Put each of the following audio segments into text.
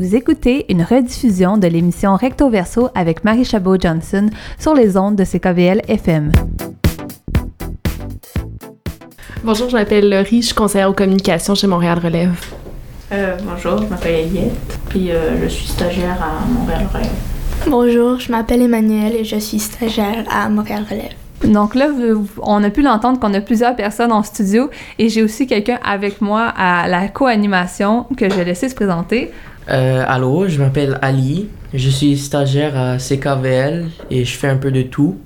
Vous écoutez une rediffusion de l'émission Recto Verso avec Marie Chabot-Johnson sur les ondes de CKVL FM. Bonjour, je m'appelle Laurie, je suis conseillère aux communications chez Montréal Relève. Euh, bonjour, je m'appelle Eliette, puis euh, je suis stagiaire à Montréal Relève. Bonjour, je m'appelle Emmanuel et je suis stagiaire à Montréal Relève. Donc là, on a pu l'entendre qu'on a plusieurs personnes en studio et j'ai aussi quelqu'un avec moi à la co-animation que je vais laisser se présenter. Euh, allô, je m'appelle Ali, je suis stagiaire à CKVL et je fais un peu de tout.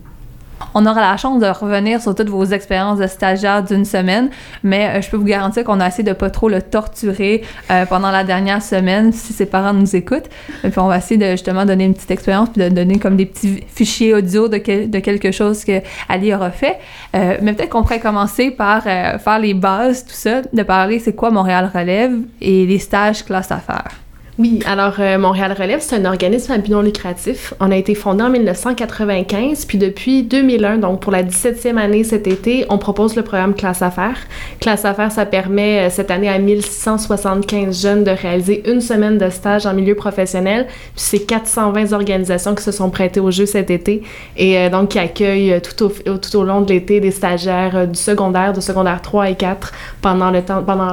On aura la chance de revenir sur toutes vos expériences de stagiaire d'une semaine, mais euh, je peux vous garantir qu'on a essayé de pas trop le torturer euh, pendant la dernière semaine si ses parents nous écoutent. Et puis on va essayer de justement donner une petite expérience puis de donner comme des petits fichiers audio de, quelque chose que Ali aura fait. Euh, mais peut-être qu'on pourrait commencer par faire les bases, tout ça, de parler c'est quoi Montréal Relève et les stages classe à faire. Oui, alors euh, Montréal Relève, c'est un organisme à but non lucratif. On a été fondé en 1995, puis depuis 2001, donc pour la 17e année cet été, on propose le programme Classe Affaires. Classe Affaires, ça permet euh, cette année à 1675 jeunes de réaliser une semaine de stage en milieu professionnel. Puis c'est 420 organisations qui se sont prêtées au jeu cet été et euh, donc qui accueillent tout au, tout au long de l'été des stagiaires du secondaire, de secondaire 3 et 4 pendant le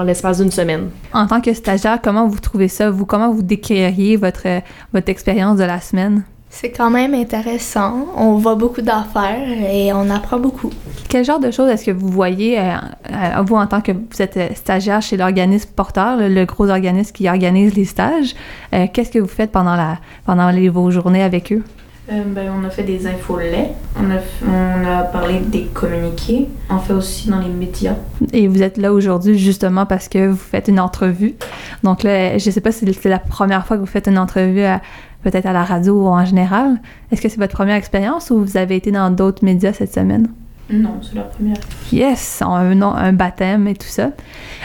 l'espace d'une semaine. En tant que stagiaire, comment vous trouvez ça? Vous, comment vous décririez votre, votre expérience de la semaine? C'est quand même intéressant. On voit beaucoup d'affaires et on apprend beaucoup. Quel genre de choses est-ce que vous voyez, euh, euh, vous en tant que vous êtes stagiaire chez l'organisme porteur, le, gros organisme qui organise les stages, euh, qu'est-ce que vous faites pendant, la, pendant les, vos journées avec eux? Euh, ben, on a fait des infolets, on a, on a parlé des communiqués, on fait aussi dans les médias. Et vous êtes là aujourd'hui justement parce que vous faites une entrevue. Donc là, je ne sais pas si c'est la première fois que vous faites une entrevue peut-être à la radio ou en général. Est-ce que c'est votre première expérience ou vous avez été dans d'autres médias cette semaine? Non, c'est la première. Yes, un, un baptême et tout ça.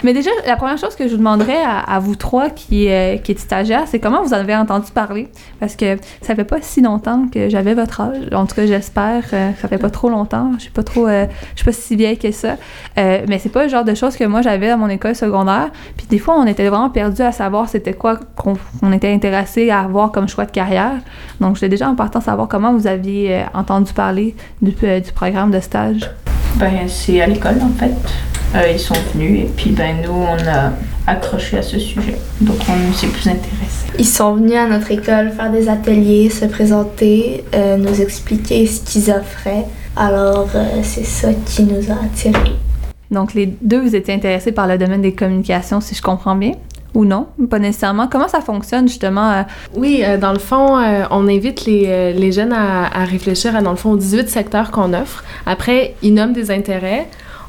Mais déjà, la première chose que je vous demanderais à, vous trois qui, euh, qui êtes stagiaires, c'est comment vous en avez entendu parler? Parce que ça fait pas si longtemps que j'avais votre âge. En tout cas, j'espère. Euh, ça fait pas trop longtemps. Je suis pas trop. Euh, je suis pas si vieille que ça. mais c'est pas le genre de choses que moi j'avais à mon école secondaire. Puis des fois, on était vraiment perdu à savoir c'était quoi qu'on était intéressé à avoir comme choix de carrière. Donc, j'étais déjà important de savoir comment vous aviez entendu parler du, du programme de stage. Ben, c'est à l'école en fait. Euh, ils sont venus et puis ben nous on a accroché à ce sujet. Donc on s'est plus intéressé. Ils sont venus à notre école faire des ateliers, se présenter, euh, nous expliquer ce qu'ils offraient. Alors euh, c'est ça qui nous a attirés. Donc les deux vous étiez intéressés par le domaine des communications si je comprends bien? Ou non, pas nécessairement. Comment ça fonctionne justement? Euh? Oui, euh, dans le fond, euh, on invite les, jeunes à, à, réfléchir à, dans le fond, aux 18 secteurs qu'on offre. Après, ils nomment des intérêts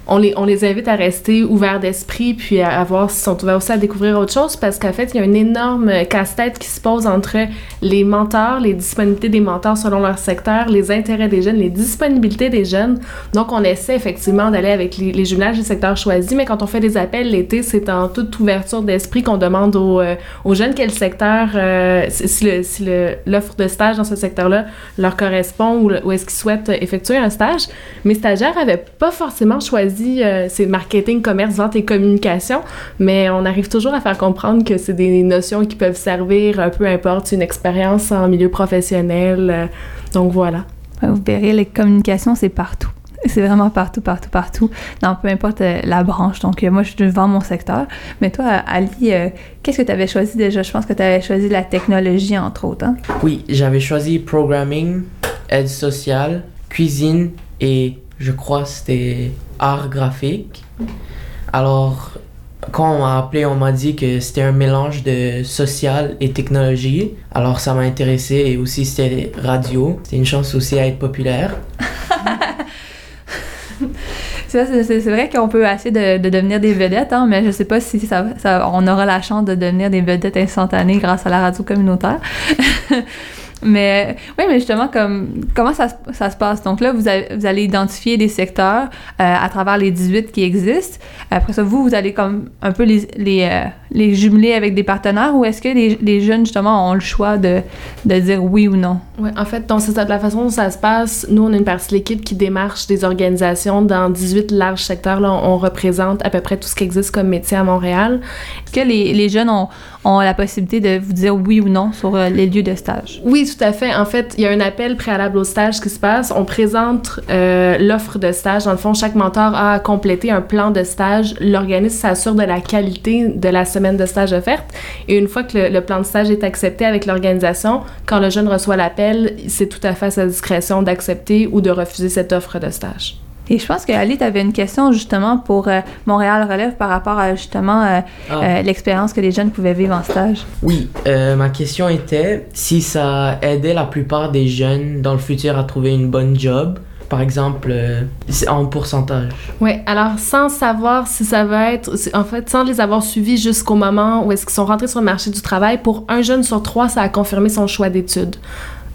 on les, invite à rester ouverts d'esprit puis à, voir s'ils sont ouverts aussi à découvrir autre chose parce qu'en fait, il y a une énorme casse-tête qui se pose entre les mentors, les disponibilités des mentors selon leur secteur, les intérêts des jeunes, les disponibilités des jeunes. Donc, on essaie effectivement d'aller avec les, les jumelage des secteurs choisis, mais quand on fait des appels l'été, c'est en toute ouverture d'esprit qu'on demande aux, euh, jeunes quel secteur, euh, si l'offre si le, de stage dans ce secteur-là leur correspond ou, ou est-ce qu'ils souhaitent effectuer un stage. Mes stagiaires n'avaient pas forcément choisi euh, c'est marketing, commerce, vente et communication, mais on arrive toujours à faire comprendre que c'est des notions qui peuvent servir, euh, peu importe, une expérience en milieu professionnel. Euh, donc voilà. Vous verrez, les communications, c'est partout. C'est vraiment partout, partout, partout, dans peu importe la branche. Donc, moi, je suis devant mon secteur. Mais toi, Ali, qu'est-ce que tu avais choisi déjà? Je pense que tu avais choisi la technologie, entre autres. Hein? Oui, j'avais choisi programming, aide sociale, cuisine et je crois que c'était art graphique. Alors, quand on m'a appelé, on m'a dit que c'était un mélange de social et technologie. Alors, ça m'a intéressé et aussi c'était radio. C'était une chance aussi à être populaire. c'est vrai qu'on peut essayer de, de, devenir des vedettes, hein, mais je sais pas si ça, on aura la chance de devenir des vedettes instantanées grâce à la radio communautaire. Mais oui, mais justement, comme, comment ça, ça se passe? Donc là, vous, vous allez identifier des secteurs euh, à travers les 18 qui existent. Après ça, vous, vous allez comme un peu les, les, euh, les jumeler avec des partenaires ou est-ce que les, les, jeunes, justement, ont le choix de, de dire oui ou non? Oui, en fait, donc c'est ça, de la façon dont ça se passe. Nous, on a une partie de l'équipe qui démarche des organisations dans 18 larges secteurs. Là, on représente à peu près tout ce qui existe comme métier à Montréal. Est-ce que les, les jeunes ont, ont, la possibilité de vous dire oui ou non sur euh, les lieux de stage? Oui, tout à fait. En fait, il y a un appel préalable au stage qui se passe. On présente euh, l'offre de stage. Dans le fond, chaque mentor a complété un plan de stage. L'organisme s'assure de la qualité de la semaine de stage offerte. Et une fois que le, le plan de stage est accepté avec l'organisation, quand le jeune reçoit l'appel, c'est tout à fait à sa discrétion d'accepter ou de refuser cette offre de stage. Et je pense que Ali, tu avais une question justement pour euh, Montréal Relève par rapport à justement euh, Ah. euh, l'expérience que les jeunes pouvaient vivre en stage. Oui, euh, ma question était si ça aidait la plupart des jeunes dans le futur à trouver une bonne job, par exemple euh, en pourcentage. Oui, alors sans savoir si ça va être, en fait, sans les avoir suivis jusqu'au moment où est-ce qu'ils sont rentrés sur le marché du travail, pour un jeune sur trois, ça a confirmé son choix d'études.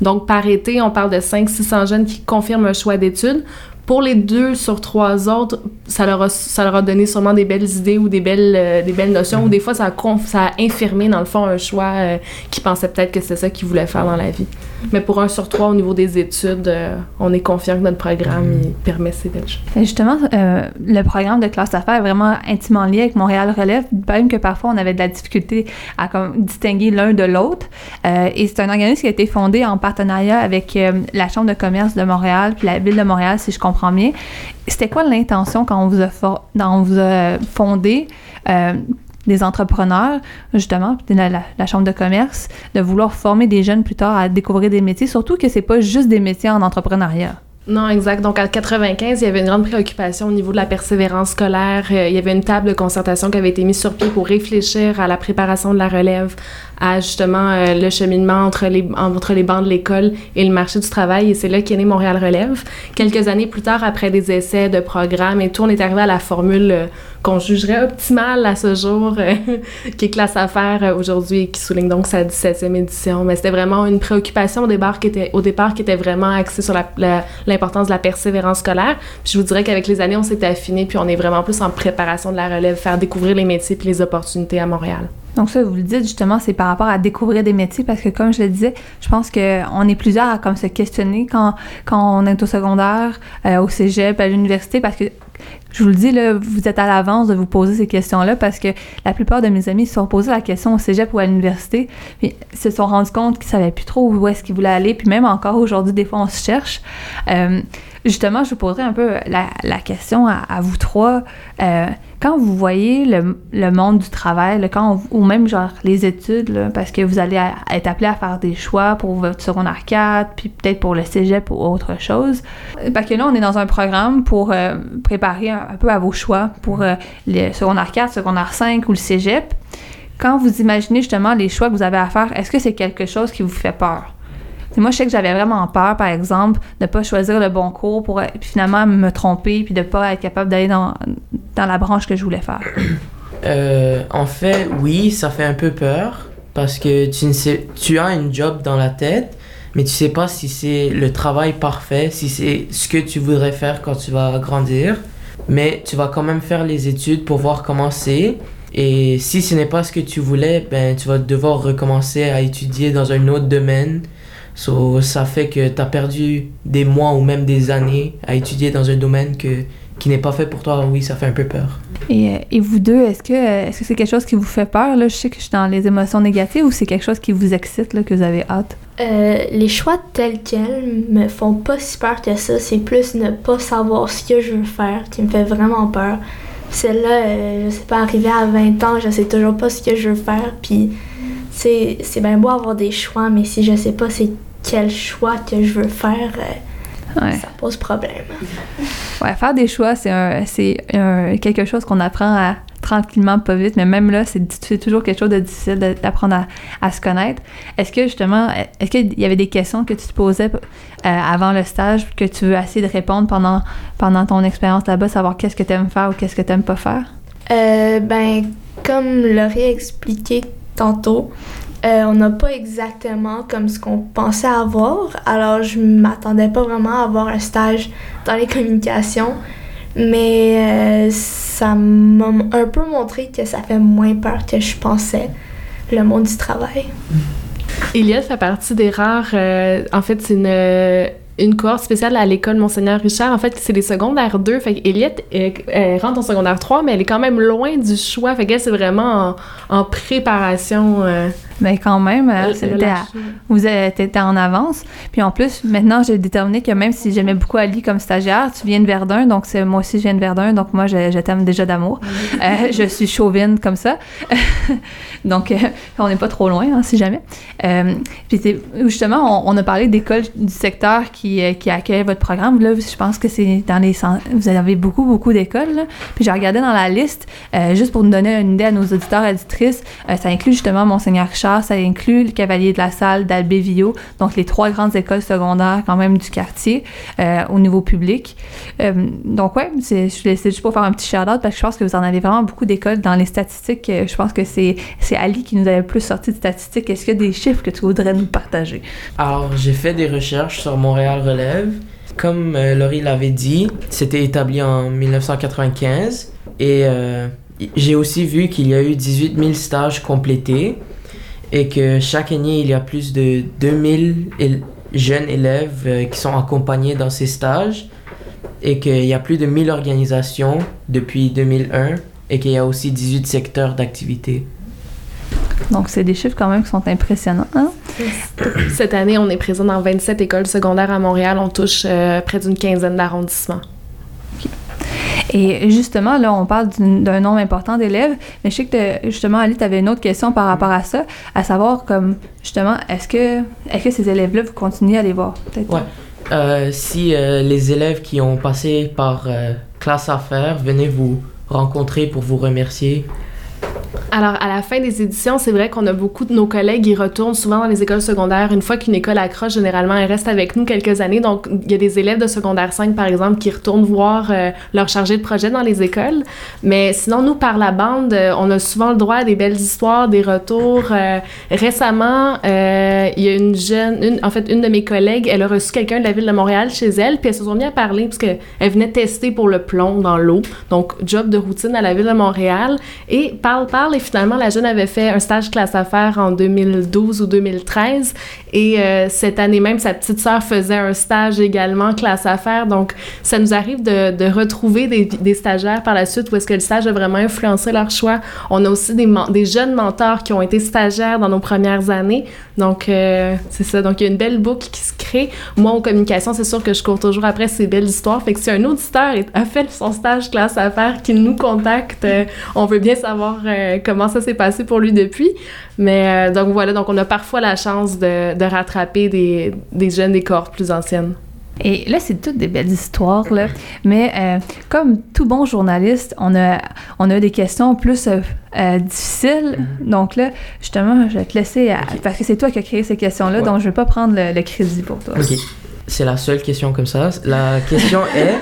Donc, par été, on parle de 500-600 jeunes qui confirment un choix d'études. Pour les deux sur trois autres, ça leur a, ça leur a donné sûrement des belles idées ou des belles, euh, notions, ou des fois, ça a, ça a infirmé, dans le fond, un choix euh, qu'ils pensaient peut-être que c'est ça qu'ils voulaient faire dans la vie. Mais pour un sur trois, au niveau des études, euh, on est confiant que notre programme, il permet ces belles choses. Et justement, euh, le programme de classe d'affaires est vraiment intimement lié avec Montréal Relève, même que parfois on avait de la difficulté à comme, distinguer l'un de l'autre. Euh, et c'est un organisme qui a été fondé en partenariat avec euh, la Chambre de commerce de Montréal puis la Ville de Montréal, si je comprends bien. C'était quoi l'intention quand on vous a, for- on vous a fondé euh, des entrepreneurs, justement, la- la Chambre de commerce, de vouloir former des jeunes plus tard à découvrir des métiers, surtout que c'est pas juste des métiers en entrepreneuriat. Non, exact. Donc, en 95, il y avait une grande préoccupation au niveau de la persévérance scolaire. Euh, il y avait une table de concertation qui avait été mise sur pied pour réfléchir à la préparation de la relève, à justement euh, le cheminement entre les, entre les bancs de l'école et le marché du travail. Et c'est là qu'est né Montréal Relève. Quelques années plus tard, après des essais de programmes et tout, on est arrivé à la formule euh, qu'on jugerait optimale à ce jour, euh, qui est classe affaires euh, aujourd'hui et qui souligne donc sa 17e édition. Mais c'était vraiment une préoccupation au départ qui était, vraiment axée sur l'importance de la persévérance scolaire. Puis je vous dirais qu'avec les années, on s'est affiné, puis on est vraiment plus en préparation de la relève, faire découvrir les métiers puis les opportunités à Montréal. Donc ça, vous le dites justement, c'est par rapport à découvrir des métiers parce que comme je le disais, je pense qu'on est plusieurs à comme se questionner quand, quand on est au secondaire, euh, au cégep, à l'université parce que je vous le dis, là, vous êtes à l'avance de vous poser ces questions-là parce que la plupart de mes amis se sont posés la question au cégep ou à l'université, puis se sont rendus compte qu'ils savaient plus trop où est-ce qu'ils voulaient aller, puis même encore aujourd'hui, des fois, on se cherche. Euh, justement, je vous poserai un peu la, question à, vous trois. Euh, quand vous voyez le, monde du travail, là, quand on- ou même genre les études, parce que vous allez être appelé à faire des choix pour votre secondaire 4, puis peut-être pour le cégep ou autre chose. Euh, Parce que là, on est dans un programme pour euh, préparer un, peu à vos choix pour le secondaire 4, secondaire 5 ou le cégep. Quand vous imaginez justement les choix que vous avez à faire, est-ce que c'est quelque chose qui vous fait peur? Moi, je sais que j'avais vraiment peur, par exemple, de pas choisir le bon cours pour euh, puis finalement me tromper puis de pas être capable d'aller dans, dans la branche que je voulais faire. Euh, en fait, oui, ça fait un peu peur parce que tu ne sais, tu as une job dans la tête, mais tu sais pas si c'est le travail parfait, si c'est ce que tu voudrais faire quand tu vas grandir. Mais tu vas quand même faire les études pour voir comment c'est. Et si ce n'est pas ce que tu voulais, ben tu vas devoir recommencer à étudier dans un autre domaine. So, ça fait que tu as perdu des mois ou même des années à étudier dans un domaine que, qui n'est pas fait pour toi. Oui, ça fait un peu peur. Et, euh, et vous deux, est-ce que euh, est-ce que c'est quelque chose qui vous fait peur? Là? Je sais que je suis dans les émotions négatives ou c'est quelque chose qui vous excite, là, que vous avez hâte? Euh, les choix tels quels me font pas si peur que ça. C'est plus ne pas savoir ce que je veux faire qui me fait vraiment peur. Celle-là, euh, je sais pas, arrivé à 20 ans, je sais toujours pas ce que je veux faire. Puis, c'est c'est bien beau avoir des choix, mais si je sais pas c'est quel choix que je veux faire, euh, Ouais. ça pose problème. Ouais, faire des choix, c'est un, c'est un- quelque chose qu'on apprend à tranquillement, pas vite, mais même là, c'est c'est toujours quelque chose de difficile d'apprendre à, à se connaître. Est-ce que justement, est-ce qu'il y avait des questions que tu te posais euh, avant le stage que tu veux essayer de répondre pendant, pendant ton expérience là-bas, savoir qu'est-ce que tu aimes faire ou qu'est-ce que tu n'aimes pas faire? Euh, ben, comme l'aurait expliqué tantôt, euh, on n'a pas exactement comme ce qu'on pensait avoir. Alors, je m'attendais pas vraiment à avoir un stage dans les communications. Mais euh, ça m'a un peu montré que ça fait moins peur que je pensais, le monde du travail. Elliot fait partie des rares. euh, en fait, c'est une, une cohorte spéciale à l'école Monseigneur Richard. En fait, c'est les secondaires 2. Fait qu'Eliot elle rentre en secondaire 3, mais elle est quand même loin du choix. Fait qu'elle, c'est vraiment en, en préparation. euh, Mais quand même, euh, c'était a à- vous étiez en avance. Puis en plus, maintenant, j'ai déterminé que même si j'aimais beaucoup Ali comme stagiaire, tu viens de Verdun, donc c'est moi aussi je viens de Verdun, donc moi je, je t'aime déjà d'amour. Euh, je suis chauvine comme ça. donc euh, on n'est pas trop loin, hein, si jamais. Euh, puis justement, on, on a parlé d'écoles du secteur qui, euh, qui accueillent votre programme. Là, je pense que c'est dans les vous avez beaucoup beaucoup d'écoles. Puis j'ai regardé dans la liste, euh, juste pour nous donner une idée à nos auditeurs et auditrices, euh, ça inclut justement Monseigneur Richard, ça inclut le Cavalier de la Salle d'Albévillot, donc les trois grandes écoles secondaires quand même du quartier euh, au niveau public. Euh, donc ouais, je laissais juste pour faire un petit shout-out parce que je pense que vous en avez vraiment beaucoup d'écoles dans les statistiques. euh, Je pense que c'est, Ali qui nous avait plus sorti de statistiques. Est-ce qu'il y a des chiffres que tu voudrais nous partager? Alors, j'ai fait des recherches sur Montréal Relève. Comme euh, Laurie l'avait dit, c'était établi en 1995. Et j'ai aussi vu qu'il y a eu 18 000 stages complétés et que chaque année, il y a plus de 2000 él- jeunes élèves euh, qui sont accompagnés dans ces stages et qu'il y a plus de 1000 organisations depuis 2001 et qu'il y a aussi 18 secteurs d'activité. Donc c'est des chiffres quand même qui sont impressionnants. hein? Cette année, on est présent dans 27 écoles secondaires à Montréal. On touche euh, près d'une quinzaine d'arrondissements. Et justement, là, on parle d'un nombre important d'élèves, mais je sais que justement, Ali, tu avais une autre question par rapport à ça, à savoir comme justement, est-ce que, est-ce que ces élèves-là, vous continuez à les voir? Peut-être? Ouais. Euh, si euh, les élèves qui ont passé par euh, classe à faire venaient vous rencontrer pour vous remercier. Alors, à la fin des éditions, c'est vrai qu'on a beaucoup de nos collègues qui retournent souvent dans les écoles secondaires. Une fois qu'une école accroche, généralement, elle reste avec nous quelques années. Donc, il y a des élèves de secondaire 5, par exemple, qui retournent voir euh, leur chargé de projet dans les écoles. Mais sinon, nous, par la bande, euh, on a souvent le droit à des belles histoires, des retours. Euh, récemment, il y a une jeune, une, en fait, une de mes collègues, elle a reçu quelqu'un de la ville de Montréal chez elle, puis elles se sont mis à parler parce qu'elle venait tester pour le plomb dans l'eau. Donc, job de routine à la ville de Montréal. Et parle, parle, et finalement, la jeune avait fait un stage classe affaires en 2012 ou 2013. Et euh, cette année même, sa petite sœur faisait un stage également classe affaires. Donc, ça nous arrive de, retrouver des, stagiaires par la suite où est-ce que le stage a vraiment influencé leur choix. On a aussi des, jeunes mentors qui ont été stagiaires dans nos premières années. Donc, euh, c'est ça. Donc, il y a une belle boucle qui se crée. Moi, en communication, c'est sûr que je cours toujours après ces belles histoires. Fait que si un auditeur a fait son stage classe affaires, qu'il nous contacte, euh, on veut bien savoir comment ça s'est passé pour lui depuis. Mais euh, donc voilà, donc on a parfois la chance de, de rattraper des, des jeunes des cohortes plus anciennes. Et là, c'est toutes des belles histoires, là. Mais euh, comme tout bon journaliste, on a, on a des questions plus euh, euh, difficiles. Donc là, justement, je vais te laisser, à- parce que c'est toi qui as créé ces questions-là, Ouais. donc je vais pas prendre le, le crédit pour toi. Ok. C'est la seule question comme ça. La question est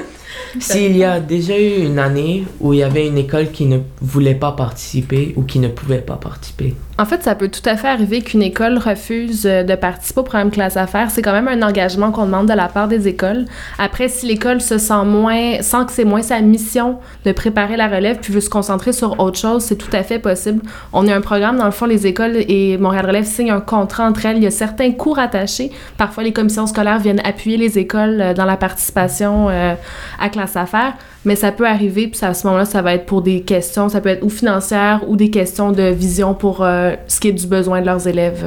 s'il y a déjà eu une année où il y avait une école qui ne voulait pas participer ou qui ne pouvait pas participer. En fait, ça peut tout à fait arriver qu'une école refuse euh, de participer au programme classe affaires. C'est quand même un engagement qu'on demande de la part des écoles. Après, si l'école se sent moins, sent que c'est moins sa mission de préparer la relève puis veut se concentrer sur autre chose, c'est tout à fait possible. On a un programme, dans le fond, les écoles et Montréal Relève signent un contrat entre elles. Il y a certains cours attachés. Parfois, les commissions scolaires viennent appuyer les écoles euh, dans la participation euh, à classe affaires. Mais ça peut arriver, puis à ce moment-là, ça va être pour des questions, ça peut être ou financières ou des questions de vision pour euh, ce qui est du besoin de leurs élèves.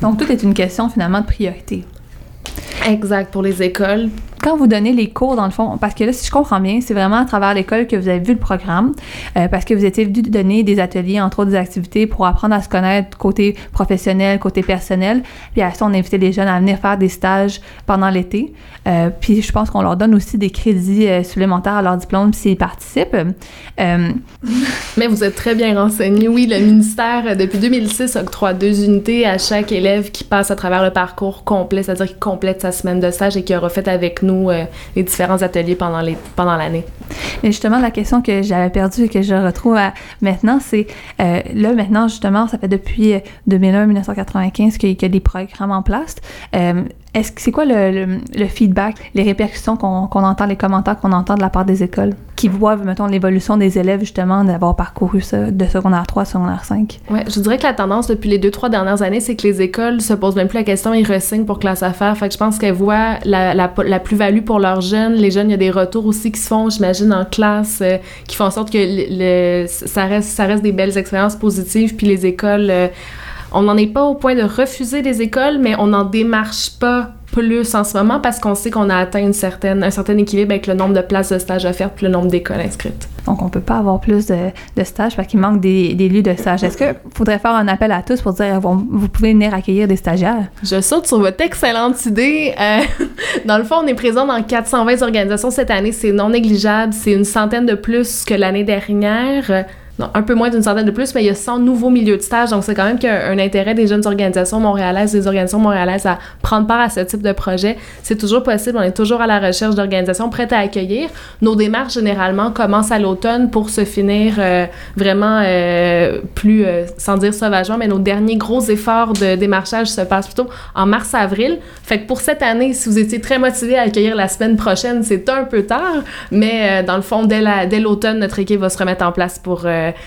Donc tout est une question finalement de priorité. Exact, pour les écoles. Quand vous donnez les cours, dans le fond, parce que là, si je comprends bien, c'est vraiment à travers l'école que vous avez vu le programme, euh, parce que vous étiez venu donner des ateliers, entre autres des activités, pour apprendre à se connaître côté professionnel, côté personnel. Puis à ça, on invitait les jeunes à venir faire des stages pendant l'été. Euh, puis je pense qu'on leur donne aussi des crédits euh, supplémentaires à leur diplôme s'ils participent. Mais vous êtes très bien renseignés. Oui, le ministère, depuis 2006, octroie deux unités à chaque élève qui passe à travers le parcours complet, c'est-à-dire qui complète sa semaine de stage et qui aura fait avec nous euh, les différents ateliers pendant les- pendant l'année. Mais justement, la question que j'avais perdue et que je retrouve maintenant, c'est euh, là, maintenant, justement, ça fait depuis 2001-1995 qu'il y a des programmes en place. Est-ce que c'est quoi le, feedback, les répercussions qu'on entend, les commentaires qu'on entend de la part des écoles qui voient, mettons, l'évolution des élèves, justement, d'avoir parcouru ça de secondaire 3 à secondaire 5? Ouais, je dirais que la tendance depuis les deux, trois dernières années, c'est que les écoles se posent même plus la question, ils ressignent pour classe à faire. Fait que je pense qu'elles voient la, la, plus-value pour leurs jeunes. Les jeunes, il y a des retours aussi qui se font, j'imagine, en classe, euh, qui font en sorte que le- ça, reste, ça reste des belles expériences positives. Puis les écoles, euh, on n'en est pas au point de refuser des écoles, mais on n'en démarche pas plus en ce moment parce qu'on sait qu'on a atteint une certaine, un certain équilibre avec le nombre de places de stage offertes puis le nombre d'écoles inscrites. Donc, on peut pas avoir plus de, de stages parce qu'il manque des, des lieux de stage. Est-ce qu'il faudrait faire un appel à tous pour dire vous pouvez venir accueillir des stagiaires? Je saute sur votre excellente idée. Euh, dans le fond, on est présent dans 420 organisations cette année. C'est non négligeable. C'est une centaine de plus que l'année dernière. Un peu moins d'une centaine de plus, mais il y a 100 nouveaux milieux de stage. Donc, c'est quand même qu'il y a un intérêt des jeunes organisations montréalaises, des organisations montréalaises à prendre part à ce type de projet. C'est toujours possible. On est toujours à la recherche d'organisations prêtes à accueillir. Nos démarches, généralement, commencent à l'automne pour se finir euh, vraiment euh, plus, euh, sans dire sauvagement, mais nos derniers gros efforts de démarchage se passent plutôt en mars-avril. Fait que pour cette année, si vous étiez très motivé à accueillir la semaine prochaine, c'est un peu tard, mais dans le fond, dès la- dès l'automne, notre équipe va se remettre en place pour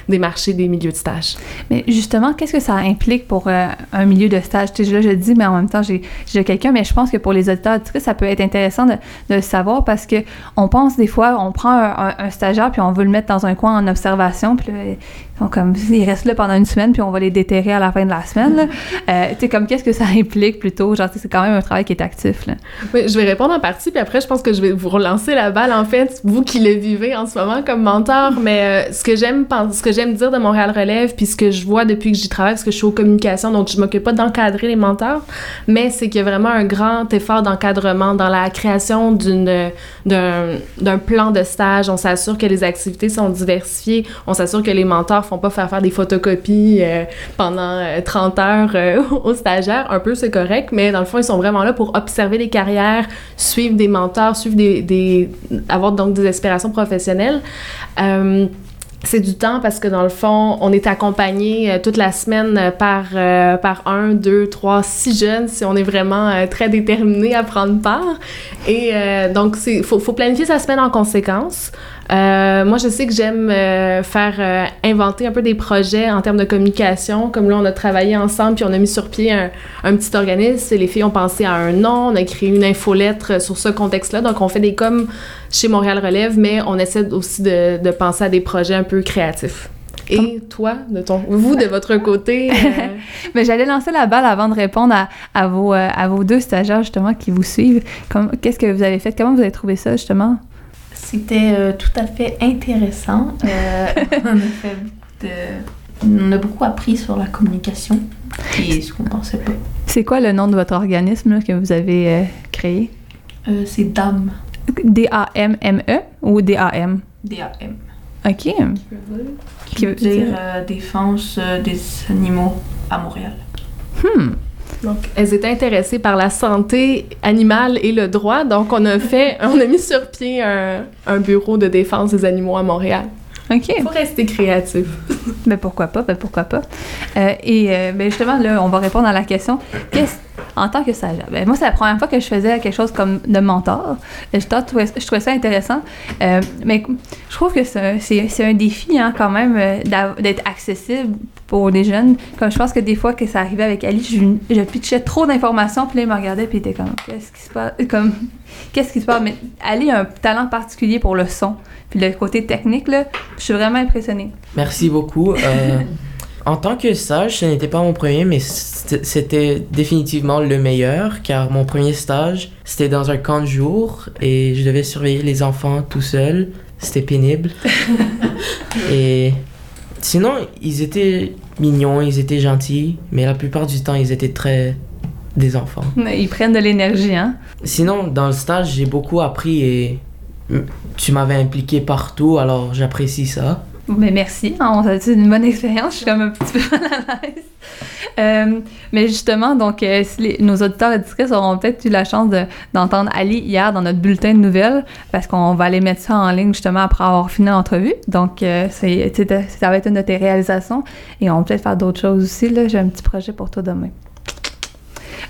démarcher des milieux de stage. Mais justement, qu'est-ce que ça implique pour euh, un milieu de stage? Tu sais, là, je le dis, mais en même temps, j'ai quelqu'un, mais je pense que pour les auditeurs, ça peut être intéressant de, de le savoir parce que on pense des fois, on prend un, stagiaire puis on veut le mettre dans un coin en observation, sont comme, ils restent là pendant une semaine puis on va les déterrer à la fin de la semaine. Euh, tu sais, comme qu'est-ce que ça implique plutôt? Genre, c'est quand même un travail qui est actif, là. Oui, je vais répondre en partie, puis après, je pense que je vais vous relancer la balle, en fait, vous qui le vivez en ce moment comme mentor. Mais euh, ce que j'aime ce que j'aime dire de Montréal Relève, puis ce que je vois depuis que j'y travaille, parce que je suis aux communications, donc je m'occupe pas d'encadrer les mentors, mais c'est qu'il y a vraiment un grand effort d'encadrement dans la création d'une d'un d'un plan de stage. On s'assure que les activités sont diversifiées. On s'assure que les mentors font pas faire faire des photocopies euh, pendant euh, 30 heures euh, aux stagiaires. Un peu, c'est correct, mais dans le fond, ils sont vraiment là pour observer les carrières, suivre des mentors, suivre des... avoir donc des aspirations professionnelles. Euh, c'est du temps parce que dans le fond, on est accompagné euh, toute la semaine euh, par, euh, par un, deux, trois, six jeunes si on est vraiment euh, très déterminé à prendre part. Et euh, donc, il faut planifier sa semaine en conséquence. Euh, moi, je sais que j'aime euh, faire euh, inventer un peu des projets en termes de communication. Comme là, on a travaillé ensemble, puis on a mis sur pied un, un petit organisme. Les filles ont pensé à un nom, on a créé une infolettre sur ce contexte-là. Donc, on fait des coms chez Montréal Relève, mais on essaie aussi de, de penser à des projets un peu créatifs. Et toi, de ton, vous, de votre côté, euh, Mais j'allais lancer la balle avant de répondre à, à vos, à vos deux stagiaires, justement, qui vous suivent. Qu'est-ce que vous avez fait? Comment vous avez trouvé ça, justement? C'était euh, tout à fait intéressant. Euh, on, a fait de- on a beaucoup appris sur la communication et ce qu'on pensait pas. C'est quoi le nom de votre organisme là, que vous avez euh, créé? C'est DAM. D-A-M-M-E ou D-A-M? D-A-M. OK. Qui Qui veut dire dire- défense des animaux à Montréal. Hmm. Donc, elles étaient intéressées par la santé animale et le droit. Donc, on a fait, on a mis sur pied un, un bureau de défense des animaux à Montréal. OK. Faut rester créatif. Ben pourquoi pas, ben pourquoi pas. Euh, et euh, ben justement, là, on va répondre à la question. Qu'est-ce, en tant que stagiaire, ben moi, c'est la première fois que je faisais quelque chose comme de mentor. Je, trouvais, je trouvais ça intéressant. Euh, mais je trouve que c'est, un défi, hein, quand même, euh, d'être accessible pour les jeunes. Comme je pense que des fois que ça arrivait avec Ali, je, je pitchais trop d'informations, puis là, il me regardait, puis il était comme, qu'est-ce qui se passe? Comme, qu'est-ce qui se passe? Mais Ali a un talent particulier pour le son. Puis le côté technique, là, je suis vraiment impressionnée. Merci beaucoup. Euh, en tant que stage, ce n'était pas mon premier, mais c'était définitivement le meilleur, car mon premier stage, c'était dans un camp de jour et je devais surveiller les enfants tout seul. C'était pénible. et sinon, ils étaient mignons, ils étaient gentils, mais la plupart du temps, ils étaient très des enfants. Ils prennent de l'énergie, hein? Sinon, dans le stage, j'ai beaucoup appris et tu m'avais impliqué partout, alors j'apprécie ça. Mais merci, hein, on a c'est une bonne expérience, je suis comme un petit peu mal à l'aise. Euh, mais justement, donc, euh, si les- nos auditeurs et auditrices auront peut-être eu la chance de- d'entendre Ali hier dans notre bulletin de nouvelles, parce qu'on va aller mettre ça en ligne justement après avoir fini l'entrevue. Donc, euh, ça va être une de tes réalisations. Et on va peut-être faire d'autres choses aussi. J'ai un petit projet pour toi demain.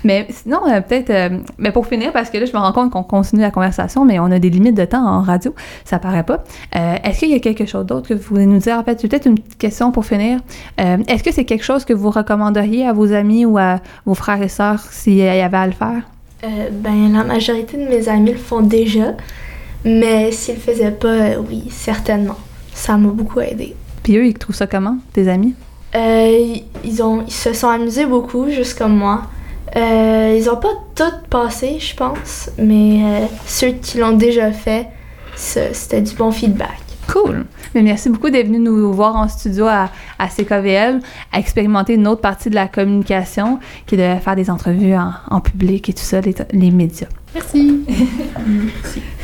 Mais sinon, euh, peut-être, euh, mais pour finir, parce que là, je me rends compte qu'on continue la conversation, mais on a des limites de temps en radio, ça paraît pas. Euh, est-ce qu'il y a quelque chose d'autre que vous voulez nous dire? En fait, c'est peut-être une petite question pour finir. Est-ce que c'est quelque chose que vous recommanderiez à vos amis ou à vos frères et sœurs s'il y avait à le faire? Ben, la majorité de mes amis le font déjà, mais s'ils le faisaient pas, oui, certainement. Ça m'a beaucoup aidé. Puis eux, ils trouvent ça comment, tes amis? Euh, ils, ont, ils se sont amusés beaucoup, juste comme moi. Euh, ils ont pas tout passé, je pense, mais euh, ceux qui l'ont déjà fait, c'était du bon feedback. Cool. Mais merci beaucoup d'être venu nous voir en studio à, à CKVL, à expérimenter une autre partie de la communication, qui est de faire des entrevues en, en public et tout ça, les, les médias. Merci. Merci.